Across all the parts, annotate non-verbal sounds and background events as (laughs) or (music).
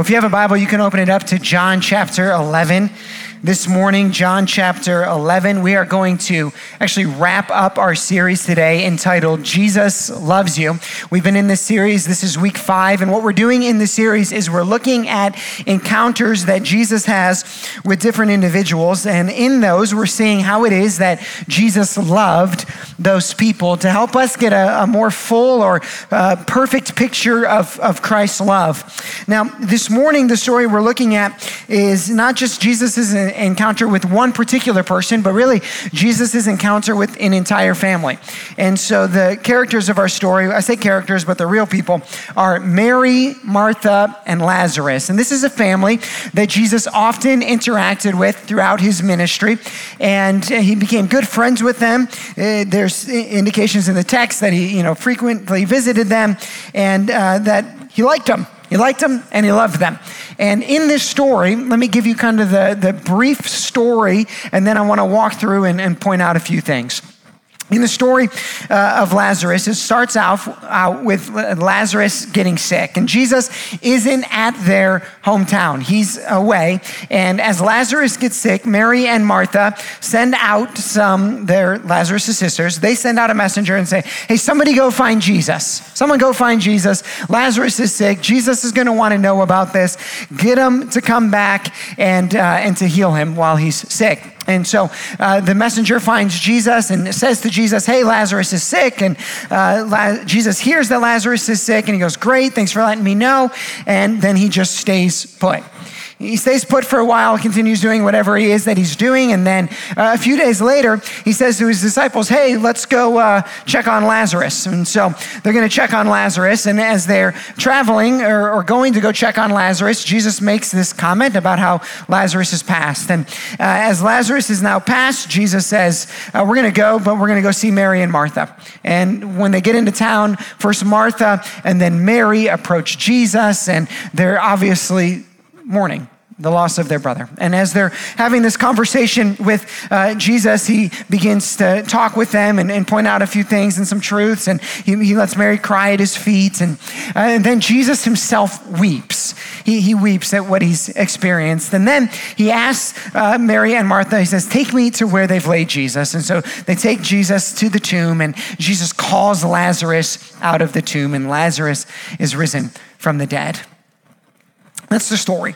Well, if you have a Bible, you can open it up to John chapter 11 this morning, John chapter 11. We are going to actually wrap up our series today entitled Jesus Loves You. We've been in this series, this is week five, and what we're doing in this series is we're looking at encounters that Jesus has with different individuals. And in those, we're seeing how it is that Jesus loved those people to help us get a, a more full or uh, perfect picture of, of Christ's love. Now, this morning, the story we're looking at is not just Jesus's encounter with one particular person, but really Jesus' encounter with an entire family. And so the characters of our story, I say characters, but the real people, are Mary, Martha, and Lazarus. And this is a family that Jesus often interacted with throughout his ministry. And he became good friends with them. Uh, there's indications in the text that he, you know, frequently visited them and uh, that he liked them. He liked them and he loved them. And in this story, let me give you kind of the, the brief story, and then I want to walk through and, and point out a few things. In the story uh, of Lazarus, it starts out with Lazarus getting sick, and Jesus isn't at their hometown. He's away. And as Lazarus gets sick, Mary and Martha send out some, their Lazarus' sisters, they send out a messenger and say, Hey, somebody go find Jesus. Someone go find Jesus. Lazarus is sick. Jesus is going to want to know about this. Get him to come back and, uh, and to heal him while he's sick. And so uh, the messenger finds Jesus and says to Jesus, Hey, Lazarus is sick. And uh, La- Jesus hears that Lazarus is sick and he goes, Great, thanks for letting me know. And then he just stays put. He stays put for a while, continues doing whatever he is that he's doing. And then uh, a few days later, he says to his disciples, Hey, let's go uh, check on Lazarus. And so they're going to check on Lazarus. And as they're traveling or, or, going to go check on Lazarus, Jesus makes this comment about how Lazarus is passed. And uh, as Lazarus is now passed, Jesus says, uh, We're going to go, but we're going to go see Mary and Martha. And when they get into town, first Martha and then Mary approach Jesus, and they're obviously mourning the loss of their brother. And as they're having this conversation with uh, Jesus, he begins to talk with them and, and, point out a few things and some truths. And he, he lets Mary cry at his feet. And, uh, and then Jesus himself weeps. He, he weeps at what he's experienced. And then he asks uh, Mary and Martha, he says, Take me to where they've laid Jesus. And so they take Jesus to the tomb, and Jesus calls Lazarus out of the tomb, and Lazarus is risen from the dead. That's the story.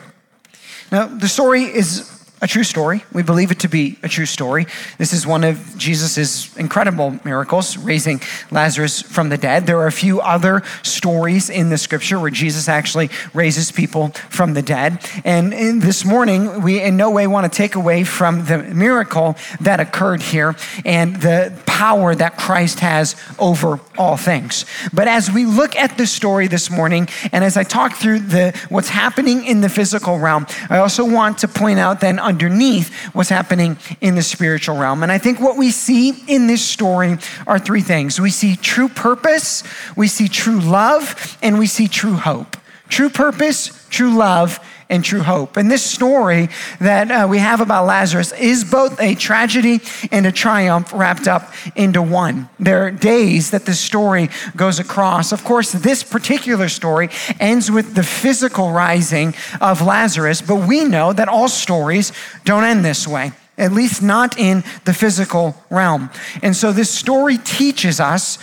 Now, the story is a true story. We believe it to be a true story. This is one of Jesus' incredible miracles, raising Lazarus from the dead. There are a few other stories in the scripture where Jesus actually raises people from the dead. And this morning, we in no way want to take away from the miracle that occurred here and the power that Christ has over all things. But as we look at the story this morning, and as I talk through the what's happening in the physical realm, I also want to point out then underneath what's happening in the spiritual realm. And I think what we see in this story are three things we see true purpose, we see true love, and we see true hope. True purpose, true love, and true hope. And this story that uh, we have about Lazarus is both a tragedy and a triumph wrapped up into one. There are days that this story goes across. Of course, this particular story ends with the physical rising of Lazarus, but we know that all stories don't end this way. At least not in the physical realm. And so this story teaches us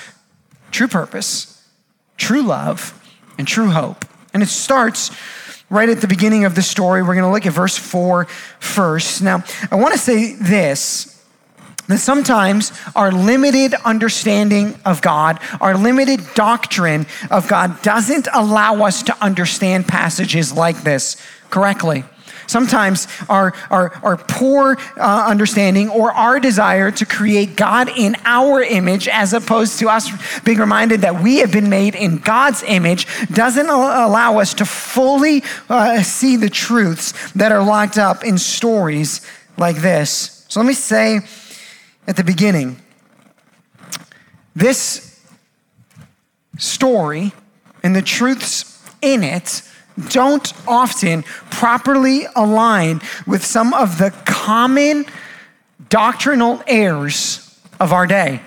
true purpose, true love, and true hope. And it starts right at the beginning of the story. We're going to look at verse 4 first. Now, I want to say this that sometimes our limited understanding of God, our limited doctrine of God, doesn't allow us to understand passages like this correctly. Sometimes our, our, our poor uh, understanding or our desire to create God in our image, as opposed to us being reminded that we have been made in God's image, doesn't allow us to fully uh, see the truths that are locked up in stories like this. So let me say at the beginning this story and the truths in it don't often properly align with some of the common doctrinal errors of our day.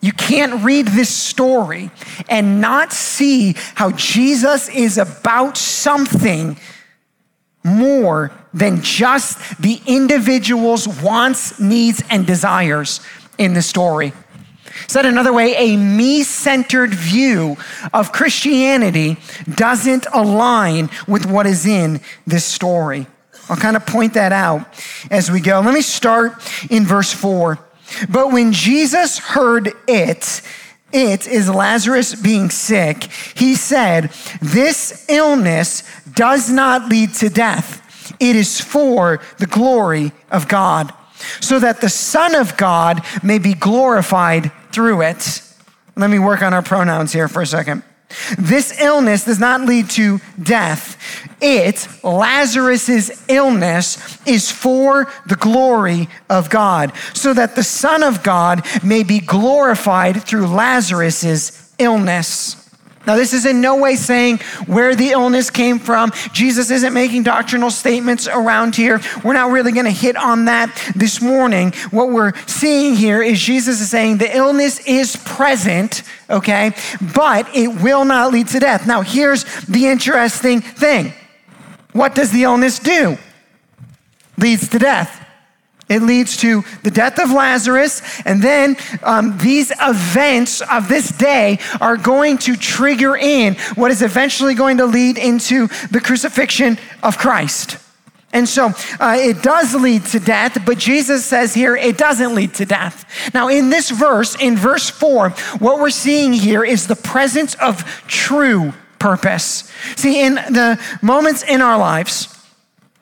You can't read this story and not see how Jesus is about something more than just the individual's wants, needs, and desires in the story. Said another way, a me centered view of Christianity doesn't align with what is in this story. I'll kind of point that out as we go. Let me start in verse 4. But when Jesus heard it, it is Lazarus being sick, he said, This illness does not lead to death. It is for the glory of God, so that the Son of God may be glorified through it. Let me work on our pronouns here for a second. This illness does not lead to death. It, Lazarus's illness, is for the glory of God, so that the Son of God may be glorified through Lazarus's illness. Now, this is in no way saying where the illness came from. Jesus isn't making doctrinal statements around here. We're not really going to hit on that this morning. What we're seeing here is Jesus is saying the illness is present, okay, but it will not lead to death. Now, here's the interesting thing what does the illness do? Leads to death. It leads to the death of Lazarus, and then um, these events of this day are going to trigger in what is eventually going to lead into the crucifixion of Christ. And so uh, it does lead to death, but Jesus says here it doesn't lead to death. Now, in this verse, in verse four, what we're seeing here is the presence of true purpose. See, in the moments in our lives,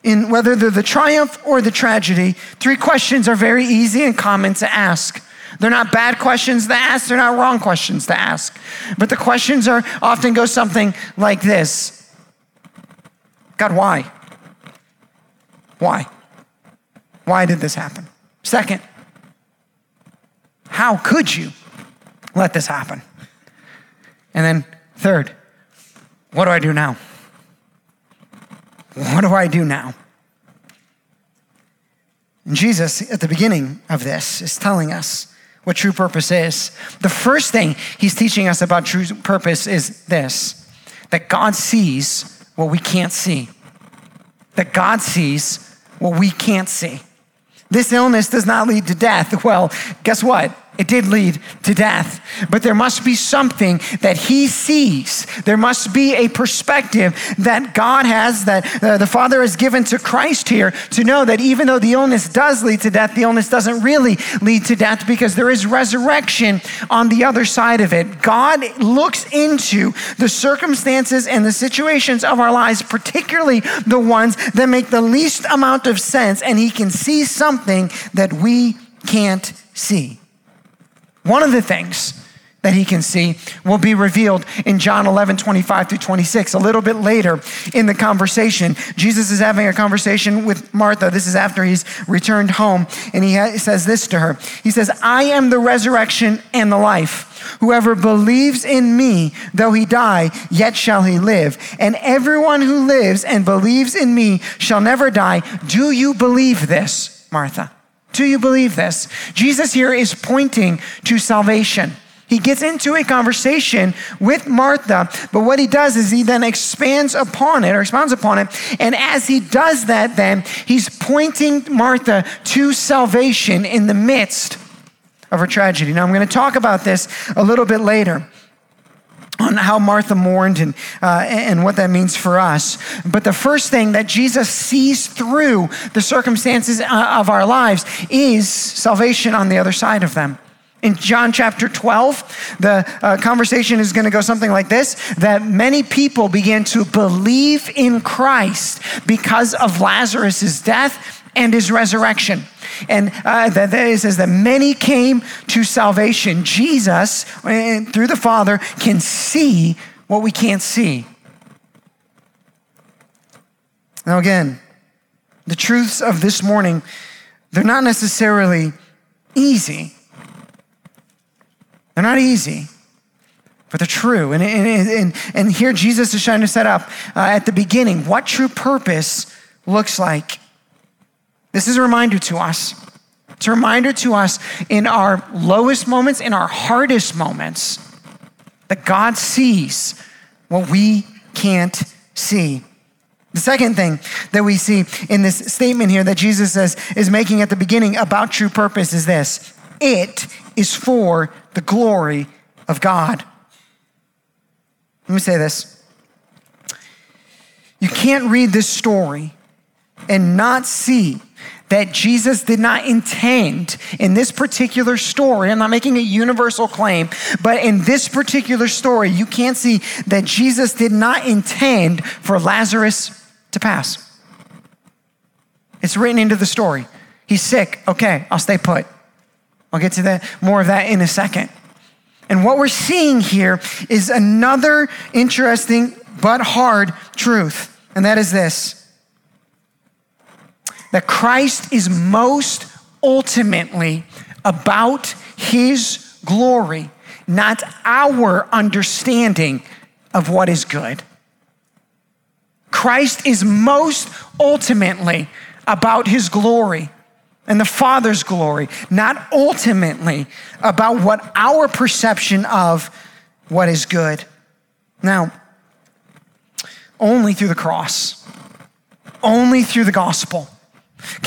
in whether they're the triumph or the tragedy, three questions are very easy and common to ask. They're not bad questions to ask, they're not wrong questions to ask. But the questions are often go something like this God, why? Why? Why did this happen? Second, how could you let this happen? And then third, what do I do now? What do I do now? And Jesus, at the beginning of this, is telling us what true purpose is. The first thing he's teaching us about true purpose is this that God sees what we can't see. That God sees what we can't see. This illness does not lead to death. Well, guess what? It did lead to death. But there must be something that he sees. There must be a perspective that God has, that uh, the Father has given to Christ here to know that even though the illness does lead to death, the illness doesn't really lead to death because there is resurrection on the other side of it. God looks into the circumstances and the situations of our lives, particularly the ones that make the least amount of sense, and he can see something that we can't see. One of the things that he can see will be revealed in John 11, 25 through 26. A little bit later in the conversation, Jesus is having a conversation with Martha. This is after he's returned home, and he says this to her He says, I am the resurrection and the life. Whoever believes in me, though he die, yet shall he live. And everyone who lives and believes in me shall never die. Do you believe this, Martha? Do you believe this? Jesus here is pointing to salvation. He gets into a conversation with Martha, but what he does is he then expands upon it or expounds upon it. And as he does that, then he's pointing Martha to salvation in the midst of her tragedy. Now, I'm going to talk about this a little bit later on how Martha mourned and, uh, and what that means for us. But the first thing that Jesus sees through the circumstances uh, of our lives is salvation on the other side of them. In John chapter 12, the uh, conversation is going to go something like this that many people began to believe in Christ because of Lazarus' death and his resurrection. And uh, that, that is, says that many came to salvation. Jesus, uh, through the Father, can see what we can't see. Now, again, the truths of this morning, they're not necessarily easy. They're not easy, but they're true. And, and, and, and here Jesus is trying to set up uh, at the beginning what true purpose looks like. This is a reminder to us It's a reminder to us in our lowest moments, in our hardest moments, that God sees what we can't see. The second thing that we see in this statement here that Jesus says is making at the beginning about true purpose is this it is for the glory of God. Let me say this. You can't read this story and not see that Jesus did not intend in this particular story, I'm not making a universal claim, but in this particular story, you can't see that Jesus did not intend for Lazarus to pass. It's written into the story. He's sick. Okay, I'll stay put. I'll get to that more of that in a second. And what we're seeing here is another interesting but hard truth, and that is this that Christ is most ultimately about his glory, not our understanding of what is good. Christ is most ultimately about his glory and the Father's glory, not ultimately about what our perception of what is good. Now, only through the cross, only through the gospel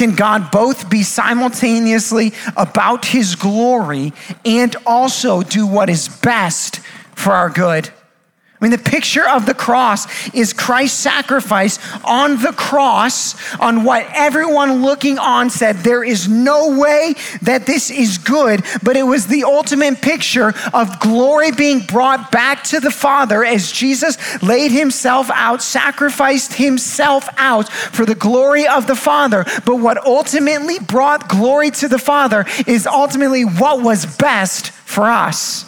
can God both be simultaneously about his glory and also do what is best for our good? I mean, the picture of the cross is Christ's sacrifice on the cross on what everyone looking on said, there is no way that this is good, but it was the ultimate picture of glory being brought back to the Father as Jesus laid himself out, sacrificed himself out for the glory of the Father. But what ultimately brought glory to the Father is ultimately what was best for us.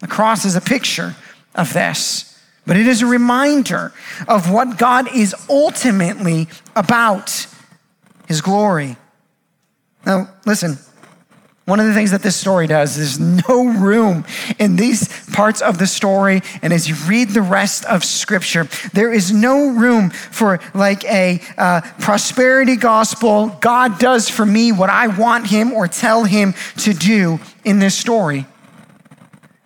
The cross is a picture of this, but it is a reminder of what God is ultimately about his glory. Now, listen. One of the things that this story does is no room in these parts of the story. And as you read the rest of scripture, there is no room for like a uh, prosperity gospel. God does for me what I want him or tell him to do in this story.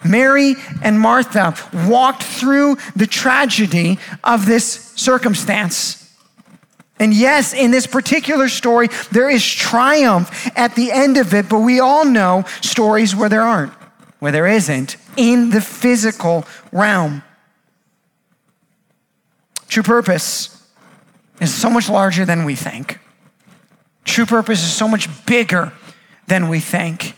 Mary and Martha walked through the tragedy of this circumstance. And yes, in this particular story, there is triumph at the end of it, but we all know stories where there aren't, where there isn't, in the physical realm. True purpose is so much larger than we think. True purpose is so much bigger than we think.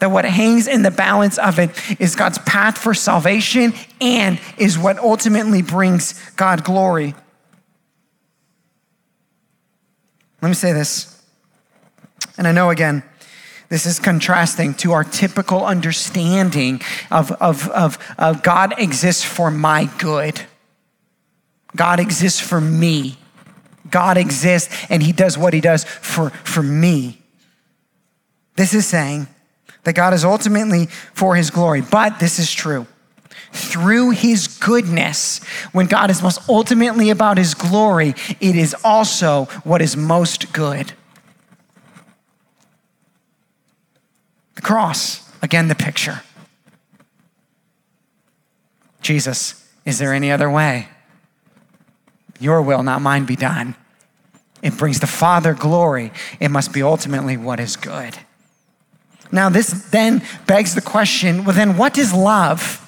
That what hangs in the balance of it is God's path for salvation and is what ultimately brings God glory. Let me say this. And I know again, this is contrasting to our typical understanding of, of, of, of God exists for my good. God exists for me. God exists and he does what he does for, for me. This is saying that God is ultimately for his glory. But this is true. Through his goodness, when God is most ultimately about his glory, it is also what is most good. The cross, again, the picture. Jesus, is there any other way? Your will, not mine, be done. It brings the Father glory. It must be ultimately what is good. Now, this then begs the question well, then what is love?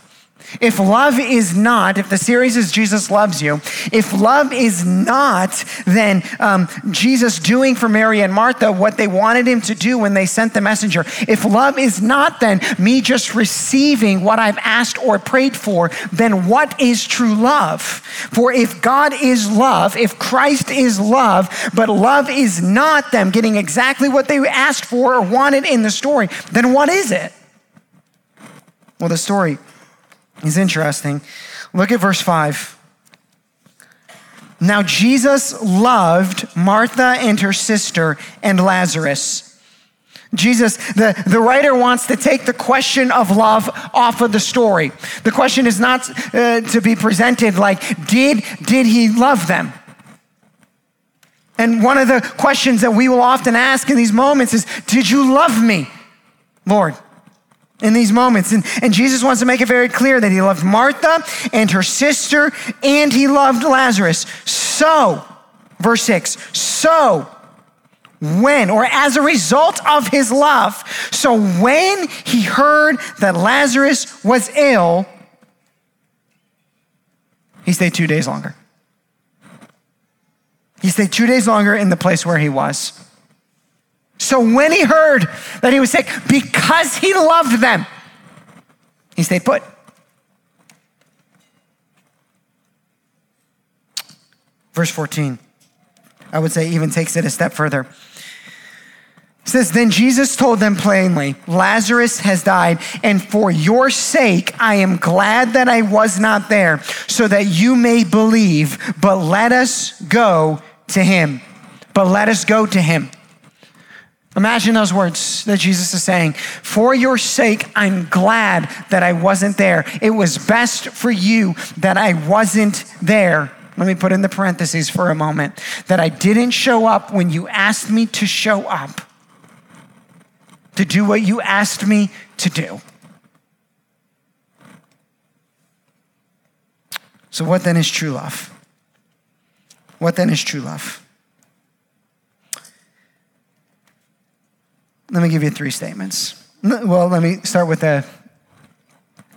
If love is not, if the series is Jesus loves you, if love is not, then um, Jesus doing for Mary and Martha what they wanted him to do when they sent the messenger. If love is not, then me just receiving what I've asked or prayed for, then what is true love? For if God is love, if Christ is love, but love is not them getting exactly what they asked for or wanted in the story, then what is it? Well, the story is interesting. Look at verse 5. Now, Jesus loved Martha and her sister and Lazarus. Jesus, the, the writer wants to take the question of love off of the story. The question is not uh, to be presented like, did, did he love them? And one of the questions that we will often ask in these moments is Did you love me, Lord? In these moments. And, and Jesus wants to make it very clear that he loved Martha and her sister, and he loved Lazarus. So, verse 6, so when, or as a result of his love, so when he heard that Lazarus was ill, he stayed two days longer. He stayed two days longer in the place where he was. So when he heard that he was sick, because he loved them, he stayed put. Verse 14, I would say, even takes it a step further. It says, Then Jesus told them plainly, Lazarus has died, and for your sake I am glad that I was not there, so that you may believe, but let us go to him. But let us go to him. Imagine those words that Jesus is saying. For your sake, I'm glad that I wasn't there. It was best for you that I wasn't there. Let me put in the parentheses for a moment that I didn't show up when you asked me to show up, to do what you asked me to do. So, what then is true love? What then is true love? Let me give you three statements. Well, let me start with the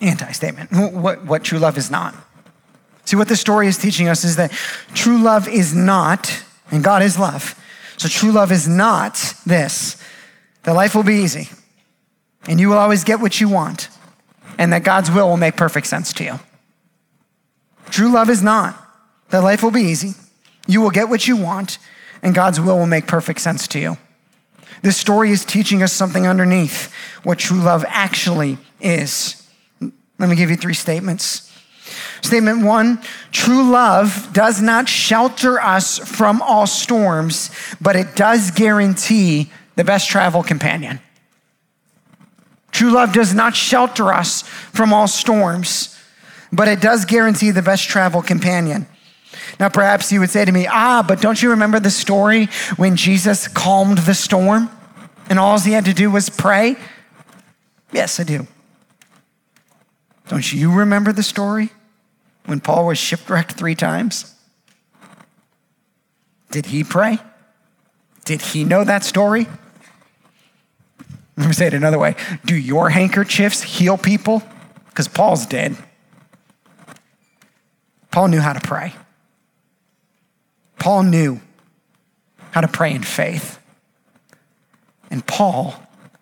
anti statement what, what true love is not. See, what this story is teaching us is that true love is not, and God is love. So, true love is not this that life will be easy, and you will always get what you want, and that God's will will make perfect sense to you. True love is not that life will be easy, you will get what you want, and God's will will make perfect sense to you. This story is teaching us something underneath what true love actually is. Let me give you three statements. Statement one true love does not shelter us from all storms, but it does guarantee the best travel companion. True love does not shelter us from all storms, but it does guarantee the best travel companion. Now, perhaps you would say to me, ah, but don't you remember the story when Jesus calmed the storm and all he had to do was pray? Yes, I do. Don't you remember the story when Paul was shipwrecked three times? Did he pray? Did he know that story? Let me say it another way. Do your handkerchiefs heal people? Because Paul's dead. Paul knew how to pray. Paul knew how to pray in faith. And Paul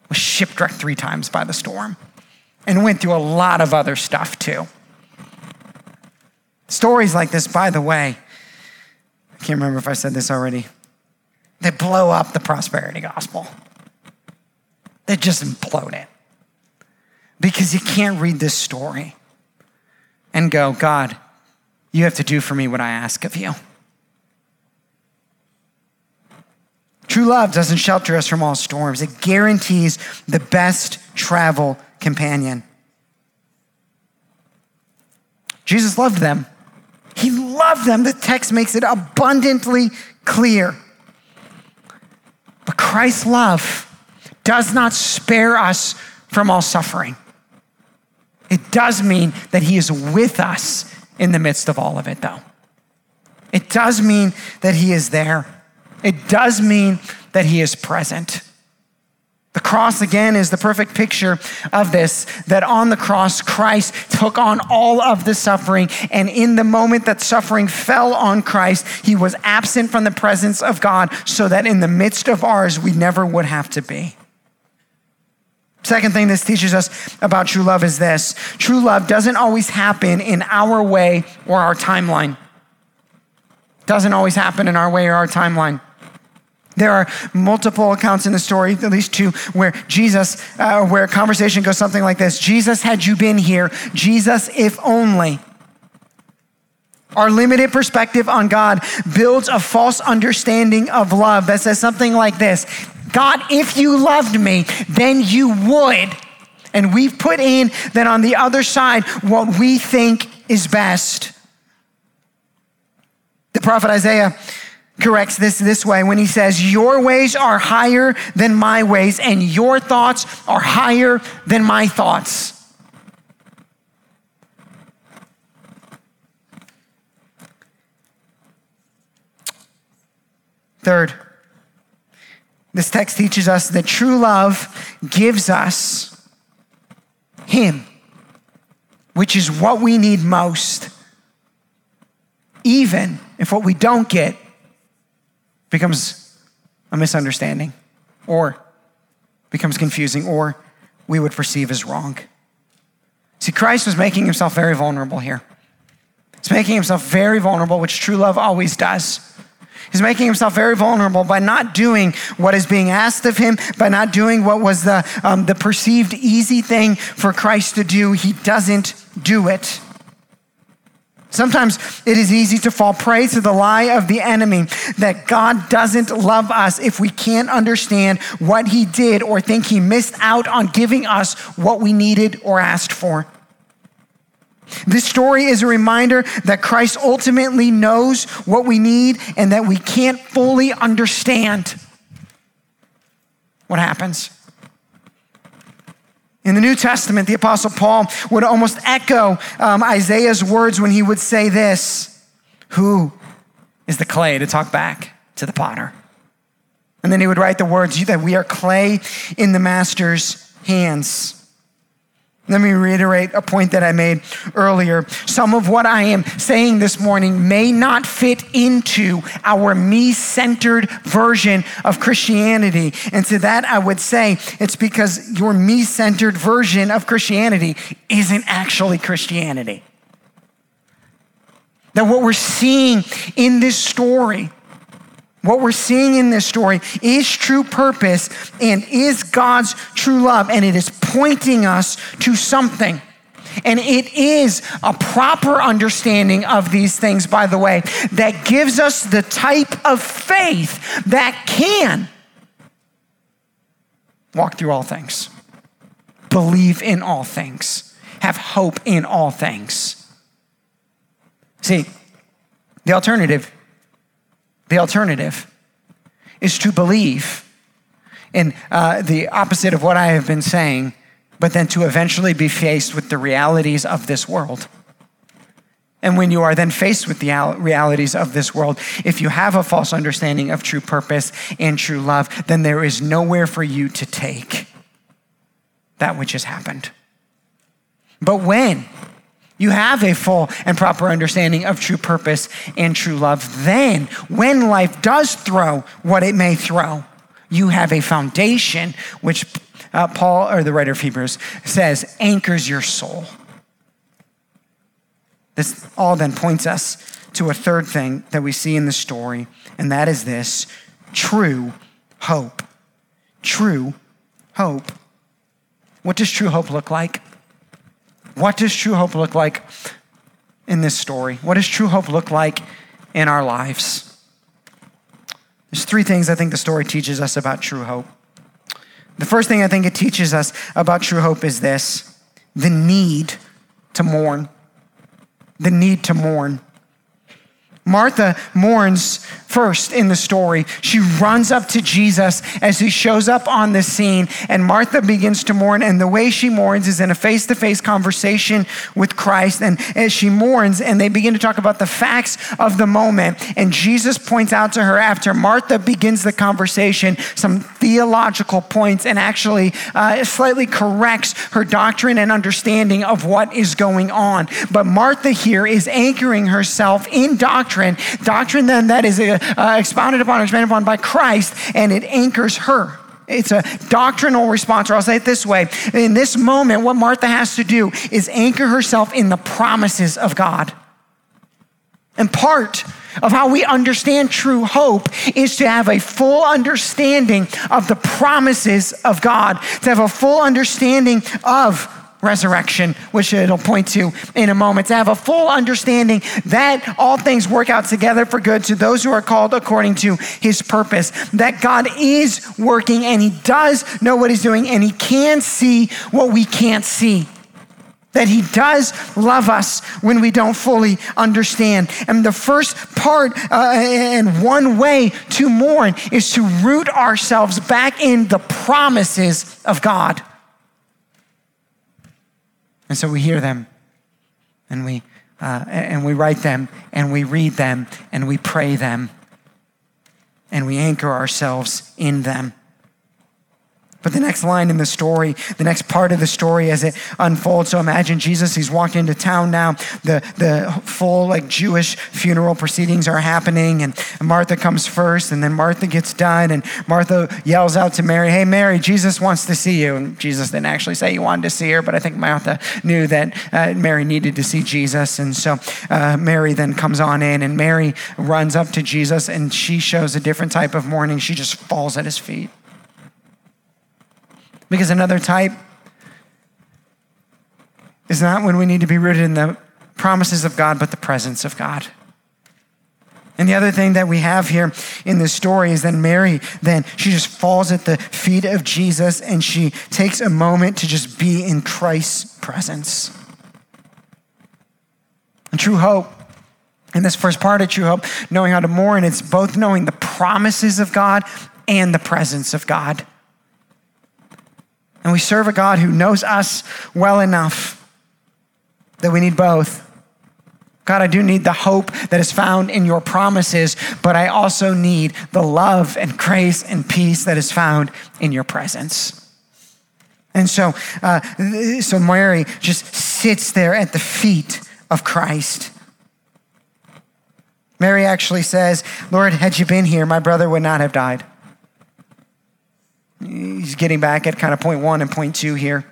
was shipwrecked three times by the storm and went through a lot of other stuff too. Stories like this, by the way, I can't remember if I said this already, they blow up the prosperity gospel. They just implode it. Because you can't read this story and go, God, you have to do for me what I ask of you. True love doesn't shelter us from all storms, it guarantees the best travel companion. Jesus loved them. He loved them. The text makes it abundantly clear. But Christ's love does not spare us from all suffering. It does mean that He is with us in the midst of all of it, though. It does mean that He is there. It does mean that he is present. The cross, again, is the perfect picture of this that on the cross, Christ took on all of the suffering. And in the moment that suffering fell on Christ, he was absent from the presence of God so that in the midst of ours, we never would have to be. Second thing this teaches us about true love is this true love doesn't always happen in our way or our timeline. Doesn't always happen in our way or our timeline. There are multiple accounts in the story, at least two, where Jesus, uh, where a conversation goes something like this Jesus, had you been here, Jesus, if only. Our limited perspective on God builds a false understanding of love that says something like this God, if you loved me, then you would. And we've put in that on the other side what we think is best. The prophet Isaiah corrects this this way when he says, Your ways are higher than my ways, and your thoughts are higher than my thoughts. Third, this text teaches us that true love gives us Him, which is what we need most, even if what we don't get becomes a misunderstanding or becomes confusing or we would perceive as wrong. See, Christ was making himself very vulnerable here. He's making himself very vulnerable, which true love always does. He's making himself very vulnerable by not doing what is being asked of him, by not doing what was the, um, the perceived easy thing for Christ to do. He doesn't do it. Sometimes it is easy to fall prey to the lie of the enemy that God doesn't love us if we can't understand what he did or think he missed out on giving us what we needed or asked for. This story is a reminder that Christ ultimately knows what we need and that we can't fully understand what happens. In the New Testament, the Apostle Paul would almost echo um, Isaiah's words when he would say this Who is the clay to talk back to the potter? And then he would write the words that we are clay in the master's hands. Let me reiterate a point that I made earlier. Some of what I am saying this morning may not fit into our me centered version of Christianity. And to that, I would say it's because your me centered version of Christianity isn't actually Christianity. That what we're seeing in this story what we're seeing in this story is true purpose and is God's true love, and it is pointing us to something. And it is a proper understanding of these things, by the way, that gives us the type of faith that can walk through all things, believe in all things, have hope in all things. See, the alternative the alternative is to believe in uh, the opposite of what I have been saying, but then to eventually be faced with the realities of this world. And when you are then faced with the realities of this world, if you have a false understanding of true purpose and true love, then there is nowhere for you to take that which has happened. But when you have a full and proper understanding of true purpose and true love. Then, when life does throw what it may throw, you have a foundation which uh, Paul, or the writer of Hebrews, says anchors your soul. This all then points us to a third thing that we see in the story, and that is this true hope. True hope. What does true hope look like? What does true hope look like in this story? What does true hope look like in our lives? There's three things I think the story teaches us about true hope. The first thing I think it teaches us about true hope is this the need to mourn. The need to mourn. Martha mourns first in the story. She runs up to Jesus as he shows up on the scene, and Martha begins to mourn. And the way she mourns is in a face to face conversation with Christ. And as she mourns, and they begin to talk about the facts of the moment, and Jesus points out to her after Martha begins the conversation some theological points and actually uh, slightly corrects her doctrine and understanding of what is going on. But Martha here is anchoring herself in doctrine, doctrine then that is a uh, expounded upon expanded upon by Christ, and it anchors her. It's a doctrinal response, or I'll say it this way. In this moment, what Martha has to do is anchor herself in the promises of God. And part of how we understand true hope is to have a full understanding of the promises of God, to have a full understanding of resurrection, which it'll point to in a moment, to have a full understanding that all things work out together for good to those who are called according to his purpose, that God is working and he does know what he's doing and he can see what we can't see. that he does love us when we don't fully understand. And the first part uh, and one way to mourn is to root ourselves back in the promises of God. And so we hear them and we, uh, and we write them and we read them and we pray them and we anchor ourselves in them. But the next line in the story, the next part of the story as it unfolds. So imagine Jesus, he's walked into town now. The, the full like Jewish funeral proceedings are happening and Martha comes first and then Martha gets done and Martha yells out to Mary, hey Mary, Jesus wants to see you. And Jesus didn't actually say he wanted to see her, but I think Martha knew that uh, Mary needed to see Jesus. And so uh, Mary then comes on in and Mary runs up to Jesus and she shows a different type of mourning. She just falls at his feet. Because another type is not when we need to be rooted in the promises of God, but the presence of God. And the other thing that we have here in this story is that Mary then she just falls at the feet of Jesus and she takes a moment to just be in Christ's presence. And true hope, in this first part of true hope, knowing how to mourn, it's both knowing the promises of God and the presence of God. And we serve a God who knows us well enough that we need both. God, I do need the hope that is found in your promises, but I also need the love and grace and peace that is found in your presence. And so, uh, so Mary just sits there at the feet of Christ. Mary actually says, Lord, had you been here, my brother would not have died. He's getting back at kind of point one and point two here.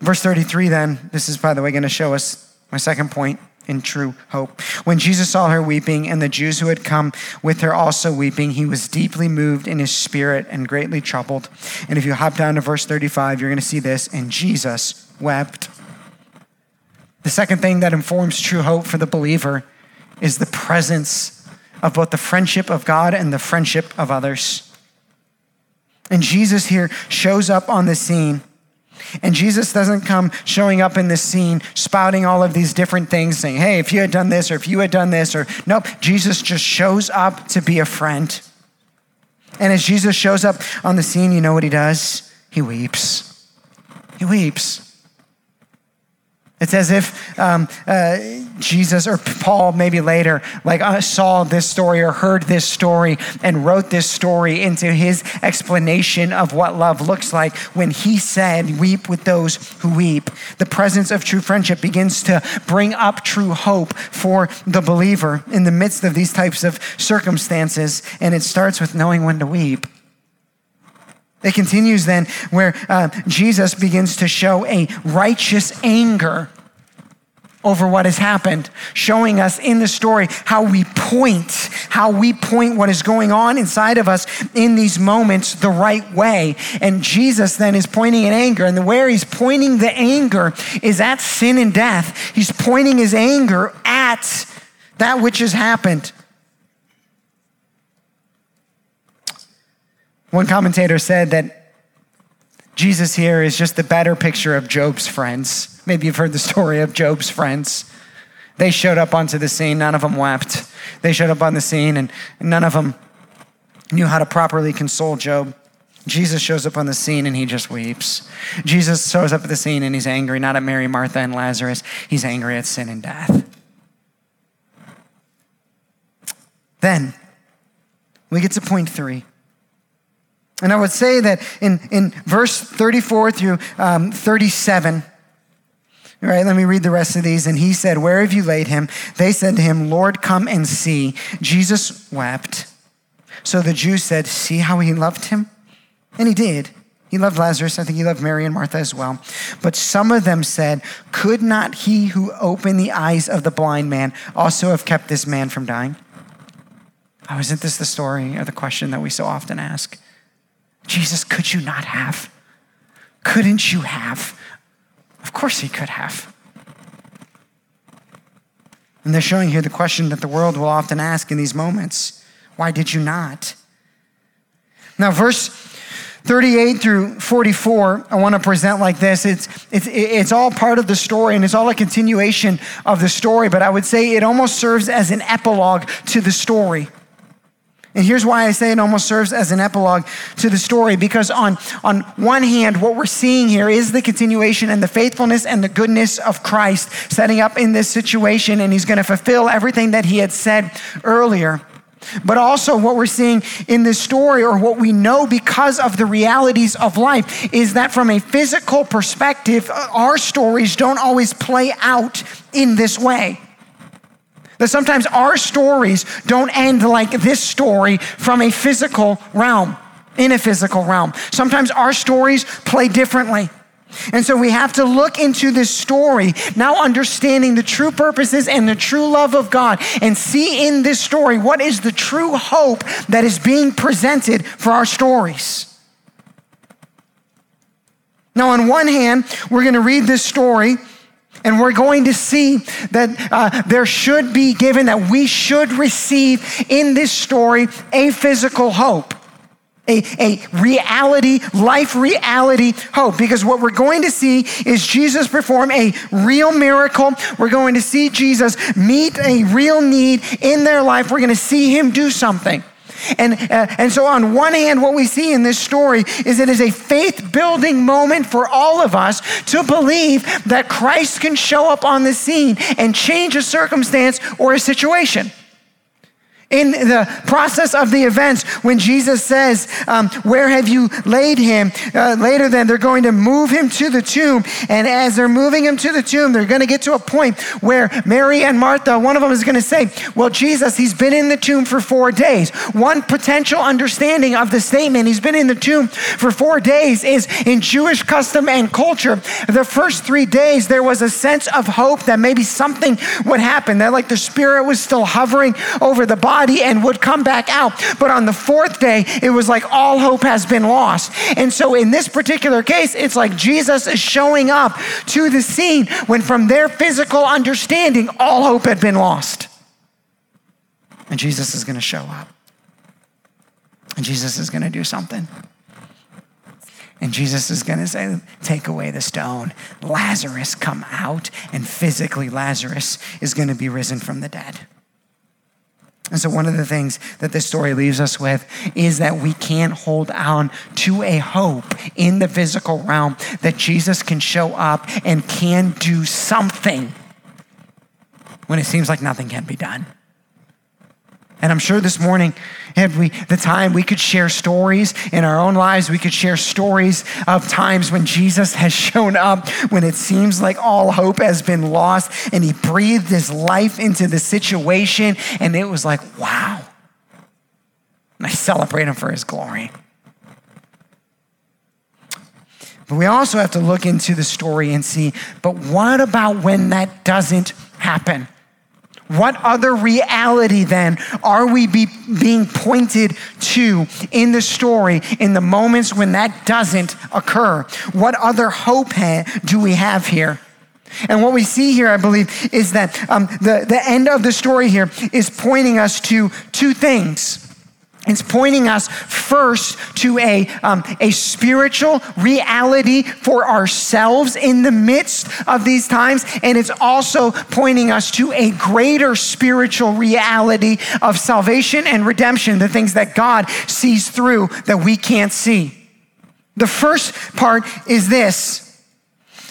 Verse 33, then, this is, by the way, going to show us my second point in true hope. When Jesus saw her weeping and the Jews who had come with her also weeping, he was deeply moved in his spirit and greatly troubled. And if you hop down to verse 35, you're going to see this. And Jesus wept. The second thing that informs true hope for the believer is the presence of both the friendship of God and the friendship of others. And Jesus here shows up on the scene. And Jesus doesn't come showing up in the scene, spouting all of these different things, saying, hey, if you had done this, or if you had done this, or nope, Jesus just shows up to be a friend. And as Jesus shows up on the scene, you know what he does? He weeps. He weeps. It's as if um, uh, Jesus or Paul, maybe later, like uh, saw this story or heard this story and wrote this story into his explanation of what love looks like when he said, Weep with those who weep. The presence of true friendship begins to bring up true hope for the believer in the midst of these types of circumstances. And it starts with knowing when to weep. It continues then where uh, Jesus begins to show a righteous anger over what has happened, showing us in the story how we point, how we point what is going on inside of us in these moments the right way. And Jesus then is pointing in anger, and the where he's pointing the anger is at sin and death. He's pointing his anger at that which has happened. One commentator said that Jesus here is just the better picture of Job's friends. Maybe you've heard the story of Job's friends. They showed up onto the scene, none of them wept. They showed up on the scene, and none of them knew how to properly console Job. Jesus shows up on the scene and he just weeps. Jesus shows up at the scene and he's angry, not at Mary, Martha, and Lazarus. He's angry at sin and death. Then we get to point three. And I would say that in, in verse 34 through um, 37, all right, let me read the rest of these. And he said, Where have you laid him? They said to him, Lord, come and see. Jesus wept. So the Jews said, See how he loved him? And he did. He loved Lazarus. I think he loved Mary and Martha as well. But some of them said, Could not he who opened the eyes of the blind man also have kept this man from dying? Oh, isn't this the story or the question that we so often ask? Jesus, could you not have? Couldn't you have? Of course he could have. And they're showing here the question that the world will often ask in these moments why did you not? Now, verse 38 through 44, I want to present like this. It's, it's, it's all part of the story and it's all a continuation of the story, but I would say it almost serves as an epilogue to the story. And here's why I say it almost serves as an epilogue to the story because, on, on one hand, what we're seeing here is the continuation and the faithfulness and the goodness of Christ setting up in this situation, and he's going to fulfill everything that he had said earlier. But also, what we're seeing in this story, or what we know because of the realities of life, is that from a physical perspective, our stories don't always play out in this way. That sometimes our stories don't end like this story from a physical realm, in a physical realm. Sometimes our stories play differently. And so we have to look into this story, now understanding the true purposes and the true love of God, and see in this story what is the true hope that is being presented for our stories. Now, on one hand, we're going to read this story and we're going to see that uh, there should be given, that we should receive in this story a physical hope. A, a reality, life reality hope. Because what we're going to see is Jesus perform a real miracle. We're going to see Jesus meet a real need in their life. We're going to see him do something. And, uh, and so, on. One hand, what we see in this story is it is a faith building moment for all of us to believe that Christ can show up on the scene and change a circumstance or a situation in the process of the events when Jesus says, um, Where have you laid him? Uh, later, then, they're going to move him to the tomb. And as they're moving him to the tomb, they're going to get to a point where Mary and Martha, one of them is going to say, Well, Jesus, he's been in the tomb for four days. One potential understanding of the statement, he's been in the tomb for four days, is in Jewish custom and culture. The first three days, there was a sense of hope that maybe something would happen, that like the spirit was still hovering over the body body and would come back out. But on the fourth day, it was like all hope has been lost. And so in this particular case, it's like Jesus is showing up to the scene when from their physical understanding, all hope had been lost. And Jesus is going to show up. And Jesus is going to do something. And Jesus is going to say, Take away the stone. Lazarus, come out. And physically, Lazarus is going to be risen from the dead. And so, one of the things that this story leaves us with is that we can't hold on to a hope in the physical realm that Jesus can show up and can do something when it seems like nothing can be done. And I'm sure this morning, had we the time, we could share stories in our own lives. We could share stories of times when Jesus has (laughs) shown up, when it seems like all hope has been lost, and he breathed his life into the situation, and it was like, wow. And I celebrate him for his glory. But we also have to look into the story and see, but what about when that doesn't happen? What other reality then are we be, being pointed to in the story in the moments when that doesn't occur? What other hope do we have here? And what we see here, I believe, is that um, the, the end of the story here is pointing us to two things. It's pointing us first to a, um, a spiritual reality for ourselves in the midst of these times. And it's also pointing us to a greater spiritual reality of salvation and redemption, the things that God sees through that we can't see. The first part is this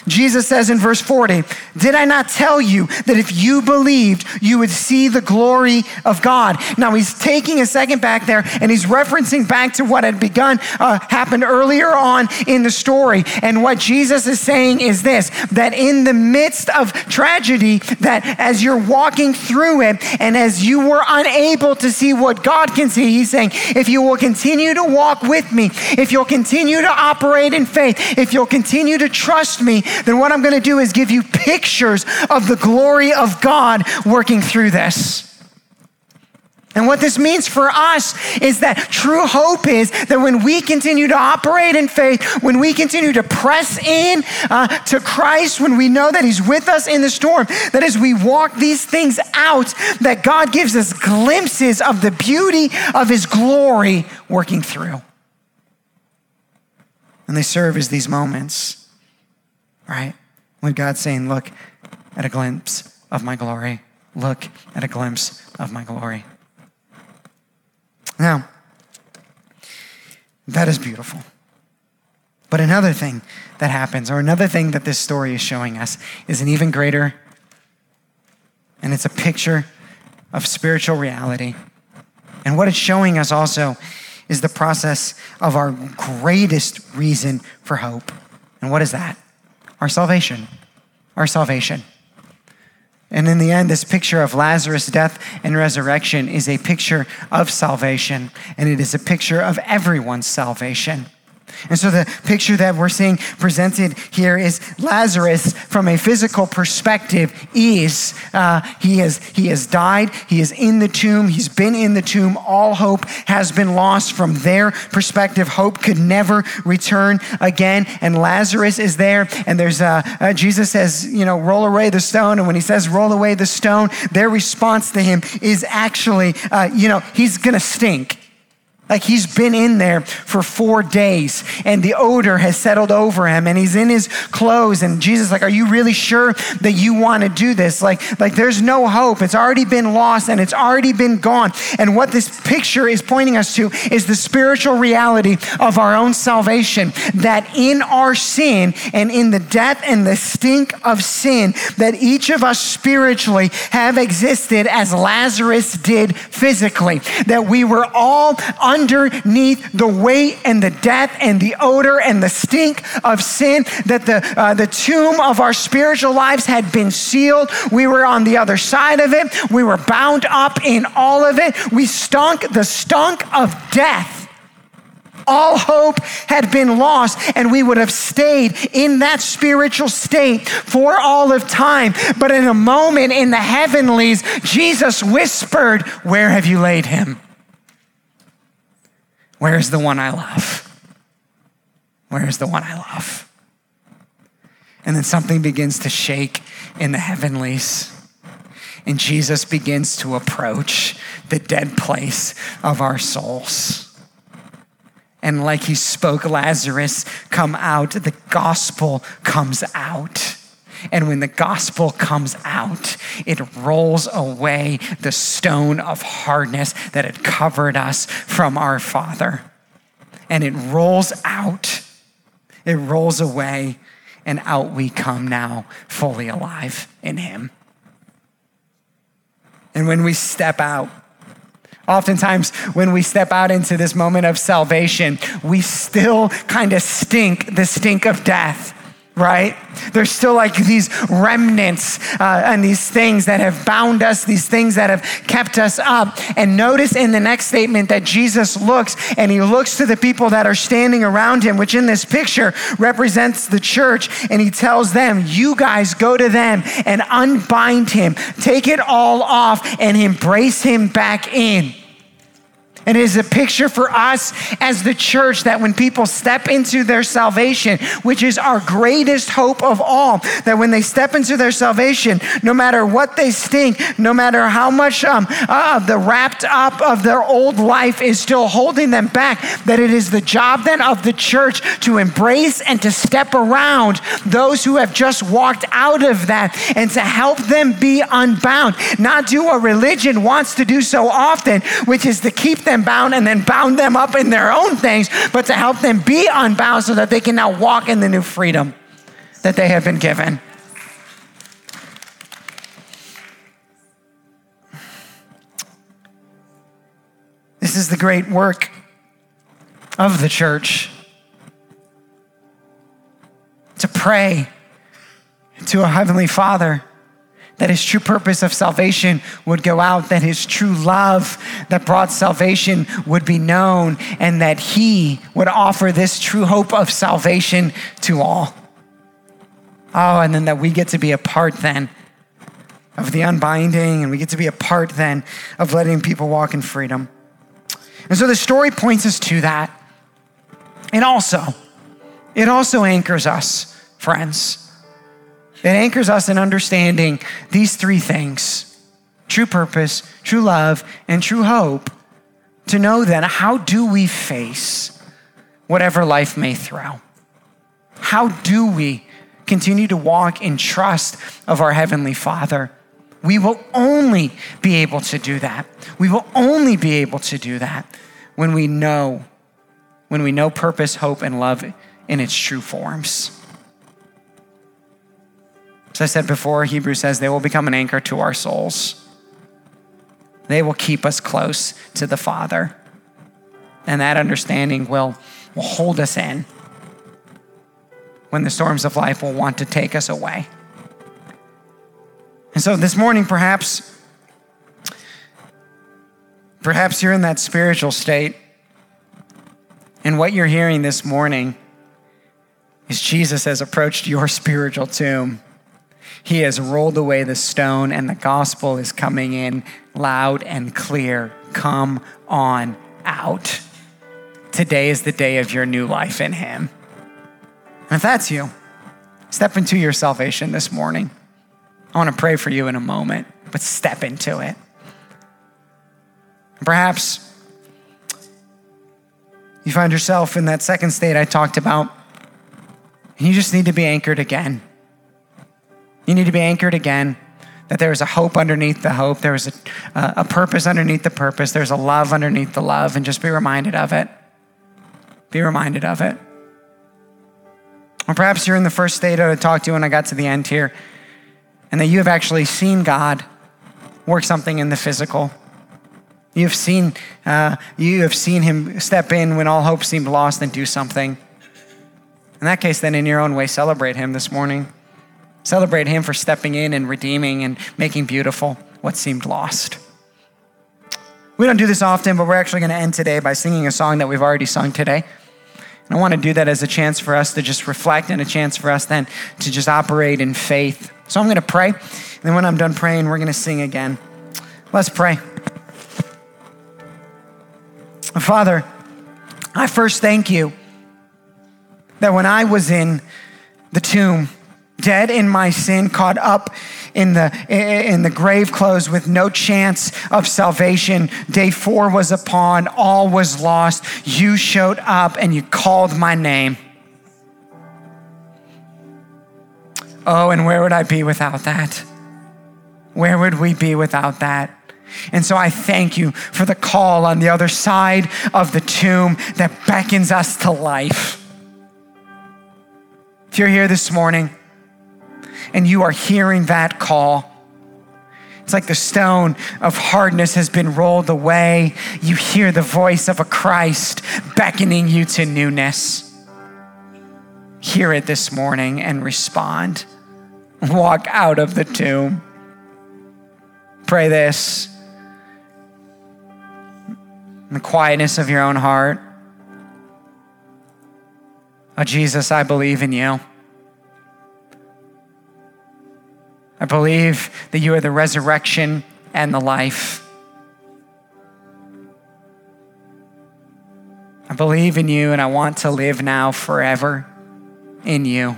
Jesus says in verse 40, Did I not tell you that if you believed, you would see the glory of God? Now he's taking a second back there and he's referencing back to what had begun, uh, happened earlier on in the story. And what Jesus is saying is this that in the midst of tragedy, that as you're walking through it and as you were unable to see what God can see, he's saying, if you will continue to walk with me, if you'll continue to operate in faith, if you'll continue to trust me, then what I'm going to do is give you pictures of the glory of God working through this. And what this means for us is that true hope is that when we continue to operate in faith, when we continue to press in uh, to Christ, when we know that He's with us in the storm, that as we walk these things out, that God gives us glimpses of the beauty of His glory working through. And they serve as these moments, right? When God's saying, Look at a glimpse of my glory. Look at a glimpse of my glory. Now, that is beautiful. But another thing that happens, or another thing that this story is showing us, is an even greater, and it's a picture of spiritual reality. And what it's showing us also is the process of our greatest reason for hope. And what is that? Our salvation. Our salvation. And in the end, this picture of Lazarus' death and resurrection is a picture of salvation, and it is a picture of everyone's salvation. And so the picture that we're seeing presented here is Lazarus from a physical perspective is uh, he has he has died. He is in the tomb. He's been in the tomb. All hope has been lost. From their perspective hope could never return again. And Lazarus is there. And there's uh, uh, Jesus says you know roll away the stone. And when he says roll away the stone their response to him is actually uh, you know he's gonna stink like he's been in there for four days and the odor has settled over him and he's in his clothes. And Jesus, like, are you really sure that you want to do this? Like, like there's no hope. It's already been lost and it's already been gone. And what this picture is pointing us to is the spiritual reality of our own salvation that in our sin and in the death and the stink of sin, that each of us spiritually have existed as Lazarus did physically, that we were all under underneath the weight and the death and the odor and the stink of sin, that the, uh, the tomb of our spiritual lives had been sealed. We were on the other side of it. We were bound up in all of it. We stunk the stunk of death. All hope had been lost, and we would have stayed in that spiritual state for all of time. But in a moment in the heavenlies, Jesus whispered, Where have you laid him? Where's the one I love? Where's the one I love? And then something begins to shake in the heavenlies. And Jesus begins to approach the dead place of our souls. And like he spoke, Lazarus, come out, the gospel comes out. And when the gospel comes out, it rolls away the stone of hardness that had covered us from our Father. And it rolls out, it rolls away, and out we come now, fully alive in Him. And when we step out, Oftentimes, when we step out into this moment of salvation, we still kind of stink the stink of death right? There's still like these remnants uh, and these things that have bound us, these things that have kept us up. And notice in the next statement that Jesus looks and he looks to the people that are standing around him, which in this picture represents the church, and he tells them, You guys go to them and unbind him, take it all off, and embrace him back in. And it is a picture for us as the church that when people step into their salvation, which is our greatest hope of all, that when they step into their salvation, no matter what they stink, no matter how much um, uh, the wrapped up of their old life is still holding them back, that it is the job then of the church to embrace and to step around those who have just walked out of that and to help them be unbound. Not do what religion wants to do so often, which is to keep them them bound and then bound them up in their own things, but to help them be unbound so that they can now walk in the new freedom that they have been given. This is the great work of the church to pray to a heavenly Father that his true purpose of salvation would go out, that his true love that brought salvation would be known, and that he would offer this true hope of salvation to all. Oh, and then that we get to be a part then of the unbinding, and we get to be a part then of letting people walk in freedom. And so the story points us to that. And also, it also anchors us, friends it anchors us in understanding these three things true purpose, true love, and true hope. To know then, how do we face whatever life may throw? How do we continue to walk in trust of our Heavenly Father? We will only be able to do that. We will only be able to do that when we know, when we know purpose, hope, and love in its true forms. As I said before, Hebrews says they will become an anchor to our souls. They will keep us close to the Father. And that understanding will, will hold us in when the storms of life will want to take us away. And so this morning, perhaps, perhaps you're in that spiritual state. And what you're hearing this morning is Jesus has approached your (laughs) spiritual tomb. He has rolled away the stone, and the gospel is coming in loud and clear. Come on out. Today is the day of your new life in Him. And if that's you, step into your salvation this morning. I want to pray for you in a moment, but step into it. Perhaps you find yourself in that second state I talked about, and you just need to be anchored again. You need to be anchored again that there is a hope underneath the hope, there is a, a purpose underneath the purpose, there's a love underneath the love, and just be reminded of it. Be reminded of it. Or perhaps you're in the first state I talked to when I got to the end here, and that you have actually seen God work something in the physical. You have seen, uh, you have seen Him step in when all hope seemed lost and do something. In that case, then in your own way, celebrate Him this morning. Celebrate Him for stepping in and redeeming and making beautiful what seemed lost. We don't do this often, but we're actually going to end today by singing a song that we've already sung today. And I want to do that as a chance for us to just reflect and a chance for us then to just operate in faith. So I'm going to pray. And then when I'm done praying, we're going to sing again. Let's pray. Father, I first thank you that when I was in the tomb, dead in my sin, caught up in the, in the grave clothes with no chance of salvation. Day four was upon, all was lost. You showed up and you called my name. Oh, and where would I be without that? Where would we be without that? And so I thank you for the call on the other side of the tomb that beckons us to life. If you're here this morning, and you are hearing that call. It's like the stone of hardness has been rolled away. You hear the voice of a Christ beckoning you to newness. Hear it this morning and respond. Walk out of the tomb. Pray this in the quietness of your own heart. Oh, Jesus, I believe in you. I believe that you are the resurrection and the life. I believe in you and I want to live now forever in you.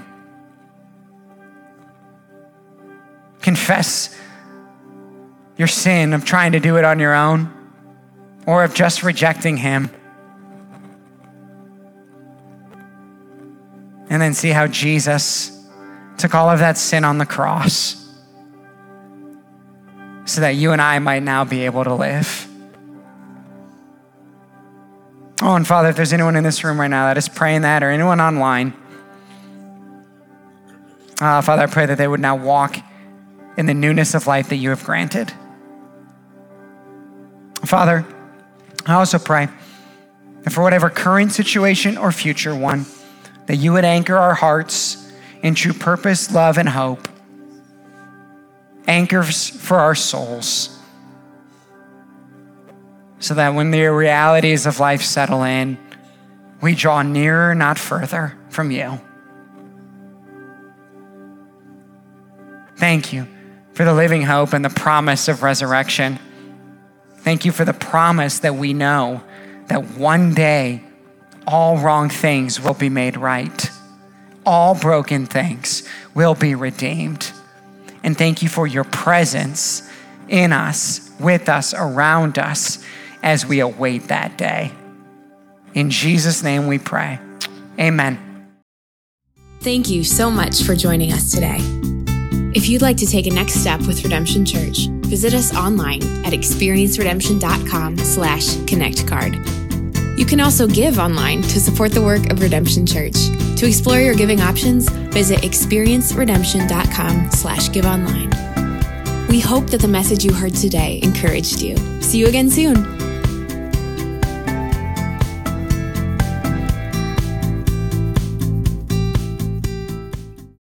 Confess your sin of trying to do it on your own or of just rejecting Him. And then see how Jesus took all of that sin on the cross so that you and I might now be able to live. Oh, and Father, if there's anyone in this room right now that is praying that or anyone online, uh, Father, I pray that they would now walk in the newness of life that you have granted. Father, I also pray that for whatever current situation or future one, that you would anchor our hearts in true purpose, love, and hope anchors for our souls. So that when the realities of life settle in, we draw nearer, not further from you. Thank you for the living hope and the promise of resurrection. Thank you for the promise that we know that one day all wrong things will be made right, all broken things will be redeemed. And thank you for your presence in us, with us, around us as we await that day. In Jesus' name we pray. Amen. Thank you so much for joining us today. If you'd like to take a next step with Redemption Church, visit us online at experienceredemption.com slash connectcard. You can also give online to support the work of Redemption Church. To explore your giving options, visit experienceredemption.com slash give online. We hope that the message you heard today encouraged you. See you again soon.